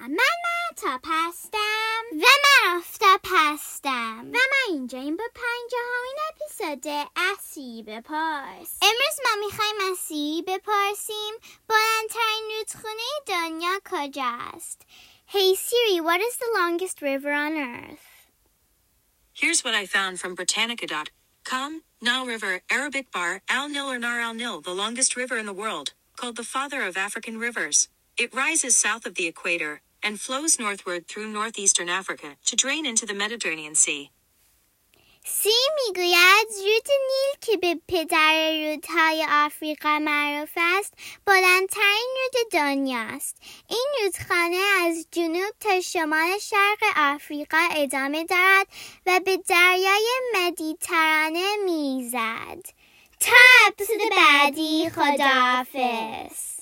من مهتا پستم و من آفتاب هستم و من اینجاییم با پنجاهمین اپیزود اسی بپرس امروز ما میخوایم اسی بپرسیم بلندترین رودخونه دنیا کجاست Hey Siri, what is the longest river on earth? Here's what I found from Britannica.com. Nile River, Arabic Bahr, Al Nil or Nahr Al Nil, the longest river in the world, called the father of African rivers. It rises south of the equator, and flows northward through northeastern Africa to drain into the Mediterranean Sea. سی می‌گوید رود نیل که به پدر رودهای آفریقا معروف است بلندترین رود دنیاست این رودخانه از جنوب تا شمال شرق آفریقا ادامه دارد و به دریای مدیترانه می‌زد تا اپیزود بعدی خداحافظ.